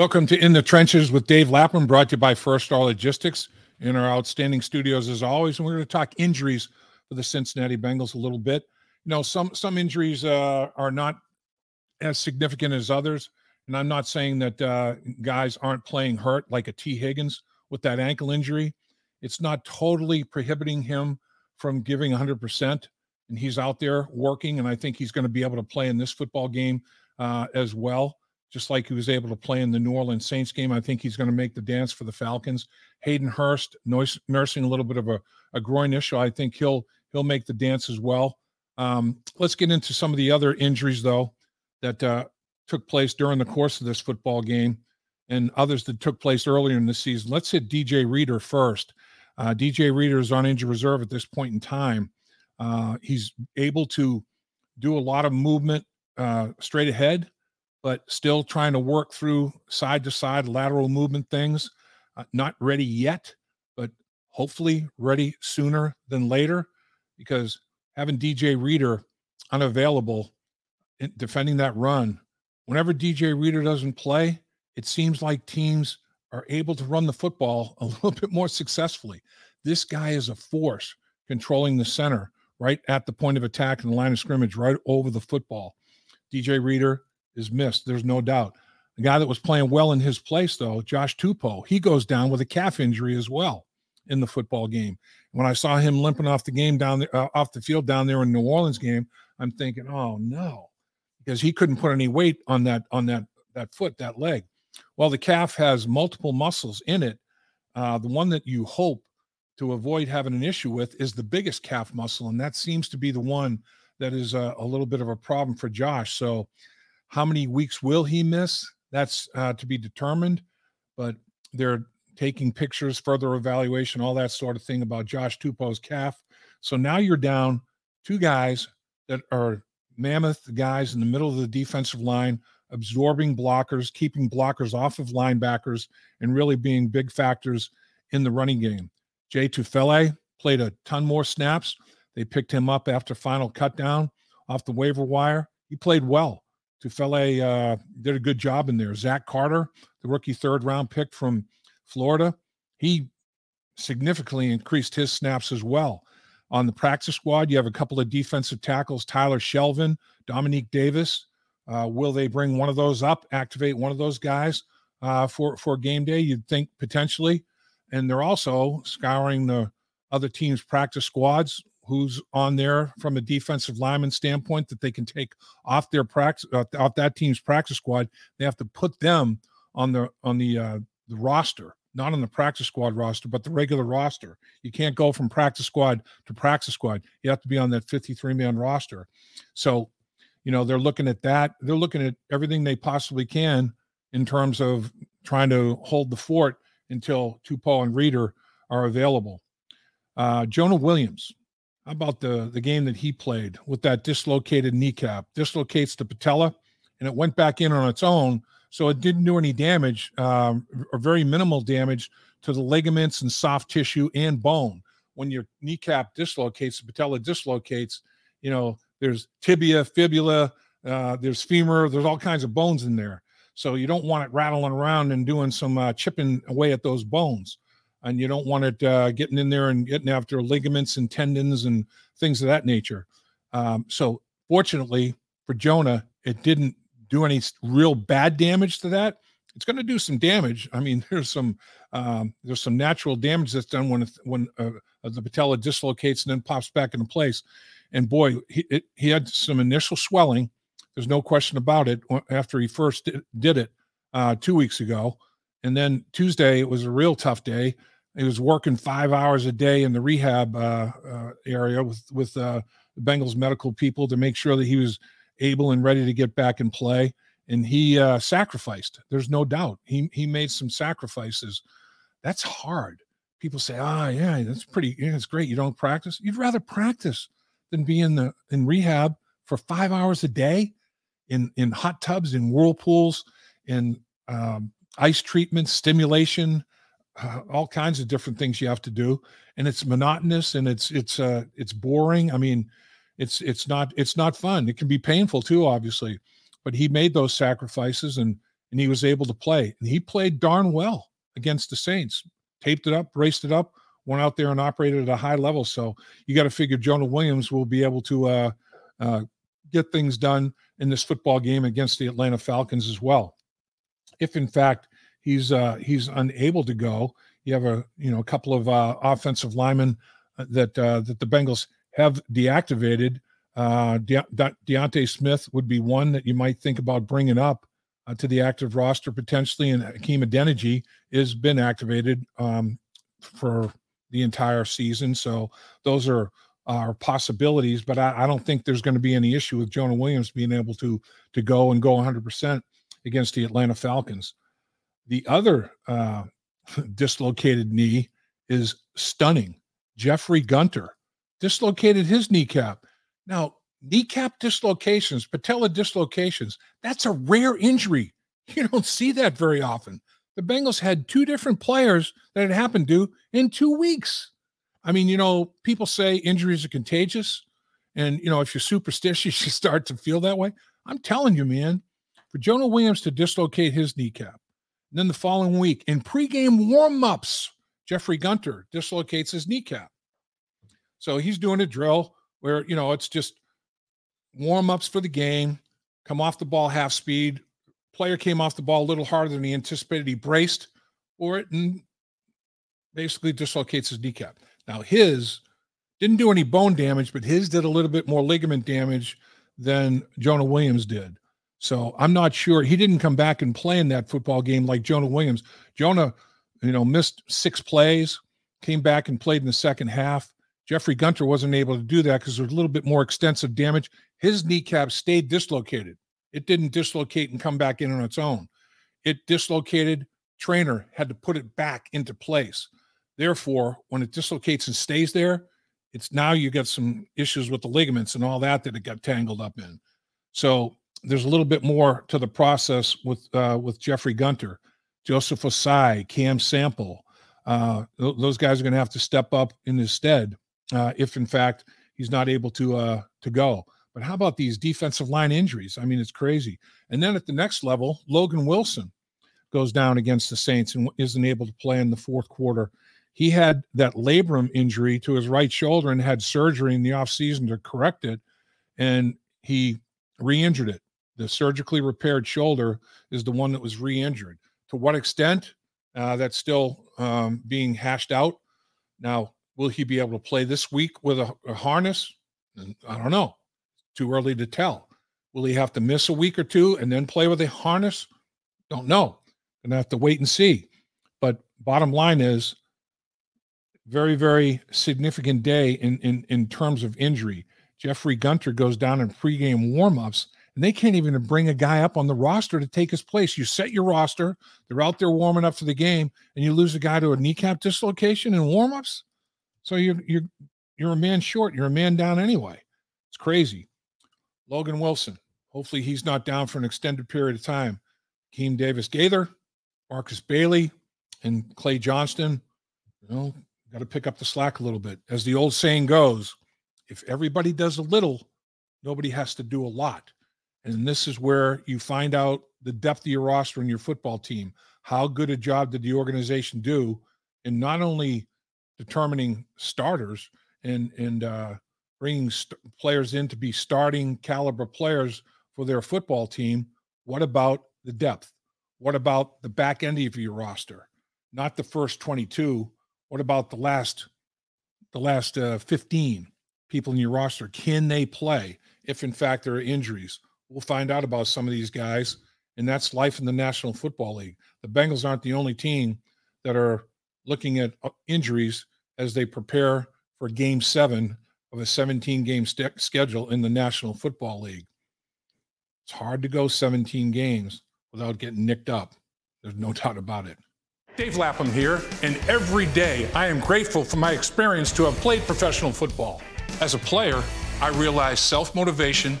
Welcome to In the Trenches with Dave Lapham, brought to you by First Star Logistics in our outstanding studios as always. And we're going to talk injuries for the Cincinnati Bengals a little bit. You know, some some injuries uh, are not as significant as others, and I'm not saying that uh, guys aren't playing hurt like a Tee Higgins with that ankle injury. It's not totally prohibiting him from giving 100%, and he's out there working, and I think he's going to be able to play in this football game uh, as well just like he was able to play in the New Orleans Saints game. I think he's going to make the dance for the Falcons. Hayden Hurst nursing a little bit of a, a groin issue. I think he'll he'll make the dance as well. Um, let's get into some of the other injuries though that uh, took place during the course of this football game, and others that took place earlier in the season. Let's hit DJ Reader first. Uh, DJ Reader is on injured reserve at this point in time. Uh, he's able to do a lot of movement uh, straight ahead but still trying to work through side to side lateral movement things. Uh, not ready yet, but hopefully ready sooner than later because having DJ Reader unavailable defending that run, whenever DJ Reader doesn't play, it seems like teams are able to run the football a little bit more successfully. This guy is a force controlling the center right at the point of attack in the line of scrimmage, right over the football. DJ Reader is missed. There's no doubt. The guy that was playing well in his place, though, Josh Tupou, he goes down with a calf injury as well in the football game. When I saw him limping off the game down there, uh, off the field down there in New Orleans game, I'm thinking, oh no, because he couldn't put any weight on that on that that foot, that leg. Well, the calf has multiple muscles in it. Uh, the one that you hope to avoid having an issue with is the biggest calf muscle, and that seems to be the one that is a, a little bit of a problem for Josh. So how many weeks will he miss? That's uh, to be determined, but they're taking pictures, further evaluation, all that sort of thing about Josh Tupou's calf. So now you're down two guys that are mammoth guys in the middle of the defensive line, absorbing blockers, keeping blockers off of linebackers, and really being big factors in the running game. Jay Tufele played a ton more snaps. They picked him up after final cutdown off the waiver wire. He played well. Tufele uh, did a good job in there. Zach Carter, the rookie third round pick from Florida, he significantly increased his snaps as well. On the practice squad, you have a couple of defensive tackles, Tyler Shelvin, Domenique Davis. Uh, will they bring one of those up, activate one of those guys uh, for for game day? You'd think potentially, and they're also scouring the other teams' practice squads who's on there from a defensive lineman standpoint that they can take off their practice uh, off that team's practice squad. They have to put them on the on the uh, the roster, not on the practice squad roster, but the regular roster. You can't go from practice squad to practice squad. You have to be on that 53 man roster. So, you know, they're looking at that. They're looking at everything they possibly can in terms of trying to hold the fort until Tupou and Reader are available. Uh, Jonah Williams, how about the the game that he played with that dislocated kneecap? Dislocates the patella, and it went back in on its own, so it didn't do any damage um, or very minimal damage to the ligaments and soft tissue and bone. When your kneecap dislocates, the patella dislocates. You know, there's tibia, fibula, uh, there's femur, there's all kinds of bones in there. So you don't want it rattling around and doing some uh, chipping away at those bones and you don't want it uh, getting in there and getting after ligaments and tendons and things of that nature. Um, so, fortunately for Jonah, it didn't do any real bad damage to that. It's going to do some damage. I mean, there's some um, there's some natural damage that's done when when uh, the patella dislocates and then pops back into place. And boy, he it, he had some initial swelling. There's no question about it. After he first did, did it uh, two weeks ago, and then Tuesday, it was a real tough day. He was working five hours a day in the rehab uh, uh, area with with uh, the Bengals medical people to make sure that he was able and ready to get back and play. And he uh, sacrificed. There's no doubt. He he made some sacrifices. That's hard. People say, "Ah, oh, yeah, that's pretty. Yeah, it's great. You don't practice. You'd rather practice than be in the in rehab for five hours a day, in in hot tubs, in whirlpools, in um, ice treatment, stimulation, uh, all kinds of different things you have to do, and it's monotonous and it's it's uh it's boring. I mean, it's it's not it's not fun. It can be painful too, obviously, but he made those sacrifices and and he was able to play. And he played darn well against the Saints, taped it up, braced it up, went out there and operated at a high level. So you got to figure Jonah Williams will be able to uh, uh, get things done in this football game against the Atlanta Falcons as well. If in fact he's uh, he's unable to go, you have a you know a couple of uh, offensive linemen uh, that uh, that the Bengals have deactivated. Uh, De- De- D'Ante Smith would be one that you might think about bringing up uh, to the active roster potentially, and Hakeem Adeniji has been activated um, for the entire season. So those are are possibilities, but I, I don't think there's going to be any issue with Jonah Williams being able to to go and go 100 percent against the Atlanta Falcons. The other uh, dislocated knee is stunning. Jeffrey Gunter dislocated his kneecap. Now, kneecap dislocations, patella dislocations, that's a rare injury. You don't see that very often. The Bengals had two different players that it happened to in two weeks. I mean, you know, people say injuries are contagious. And, you know, if you're superstitious, you start to feel that way. I'm telling you, man, for Jonah Williams to dislocate his kneecap, and then the following week in pregame warm-ups, Jeffrey Gunter dislocates his kneecap. So he's doing a drill where, you know, it's just warm-ups for the game, come off the ball half speed. Player came off the ball a little harder than he anticipated. He braced for it and basically dislocates his kneecap. Now his didn't do any bone damage, but his did a little bit more ligament damage than Jonah Williams did. So I'm not sure. He didn't come back and play in that football game like Jonah Williams. Jonah, you know, missed six plays, came back and played in the second half. Jeffrey Gunter wasn't able to do that because there was a little bit more extensive damage. His kneecap stayed dislocated. It didn't dislocate and come back in on its own. It dislocated. Trainer had to put it back into place. Therefore, when it dislocates and stays there, it's now you got some issues with the ligaments and all that that it got tangled up in. So there's a little bit more to the process with uh, with Jeffrey Gunter, Joseph Ossai, Cam Sample. Uh, th- those guys are going to have to step up in his stead uh, if, in fact, he's not able to uh, to go. But how about these defensive line injuries? I mean, it's crazy. And then at the next level, Logan Wilson goes down against the Saints and isn't able to play in the fourth quarter. He had that labrum injury to his right shoulder and had surgery in the offseason to correct it. And he re injured it the surgically repaired shoulder is the one that was re-injured. To what extent? Uh, that's still um, being hashed out. Now, will he be able to play this week with a, a harness? I don't know. Too early to tell. Will he have to miss a week or two and then play with a harness? Don't know. Gonna have to wait and see. But bottom line is, very very significant day in in in terms of injury. Jeffrey Gunter goes down in pregame warmups and they can't even bring a guy up on the roster to take his place. You set your roster, they're out there warming up for the game, and you lose a guy to a kneecap dislocation in warmups. So you're you're you're a man short. You're a man down anyway. It's crazy. Logan Wilson. Hopefully he's not down for an extended period of time. Keem Davis Gaither, Markus Bailey, and Clay Johnston. You know, got to pick up the slack a little bit. As the old saying goes, if everybody does a little, nobody has to do a lot. And this is where you find out the depth of your roster and your football team. How good a job did the organization do in not only determining starters and and uh, bringing st- players in to be starting caliber players for their football team? What about the depth? What about the back end of your roster? Not the first 22. What about the last the last uh, 15 people in your roster? Can they play if in fact there are injuries? We'll find out about some of these guys, and that's life in the National Football League. The Bengals aren't the only team that are looking at uh, injuries as they prepare for game seven of a 17 game st- schedule in the National Football League. It's hard to go 17 games without getting nicked up. There's no doubt about it. Dave Lapham here, and every day I am grateful for my experience to have played professional football. As a player, I realized self motivation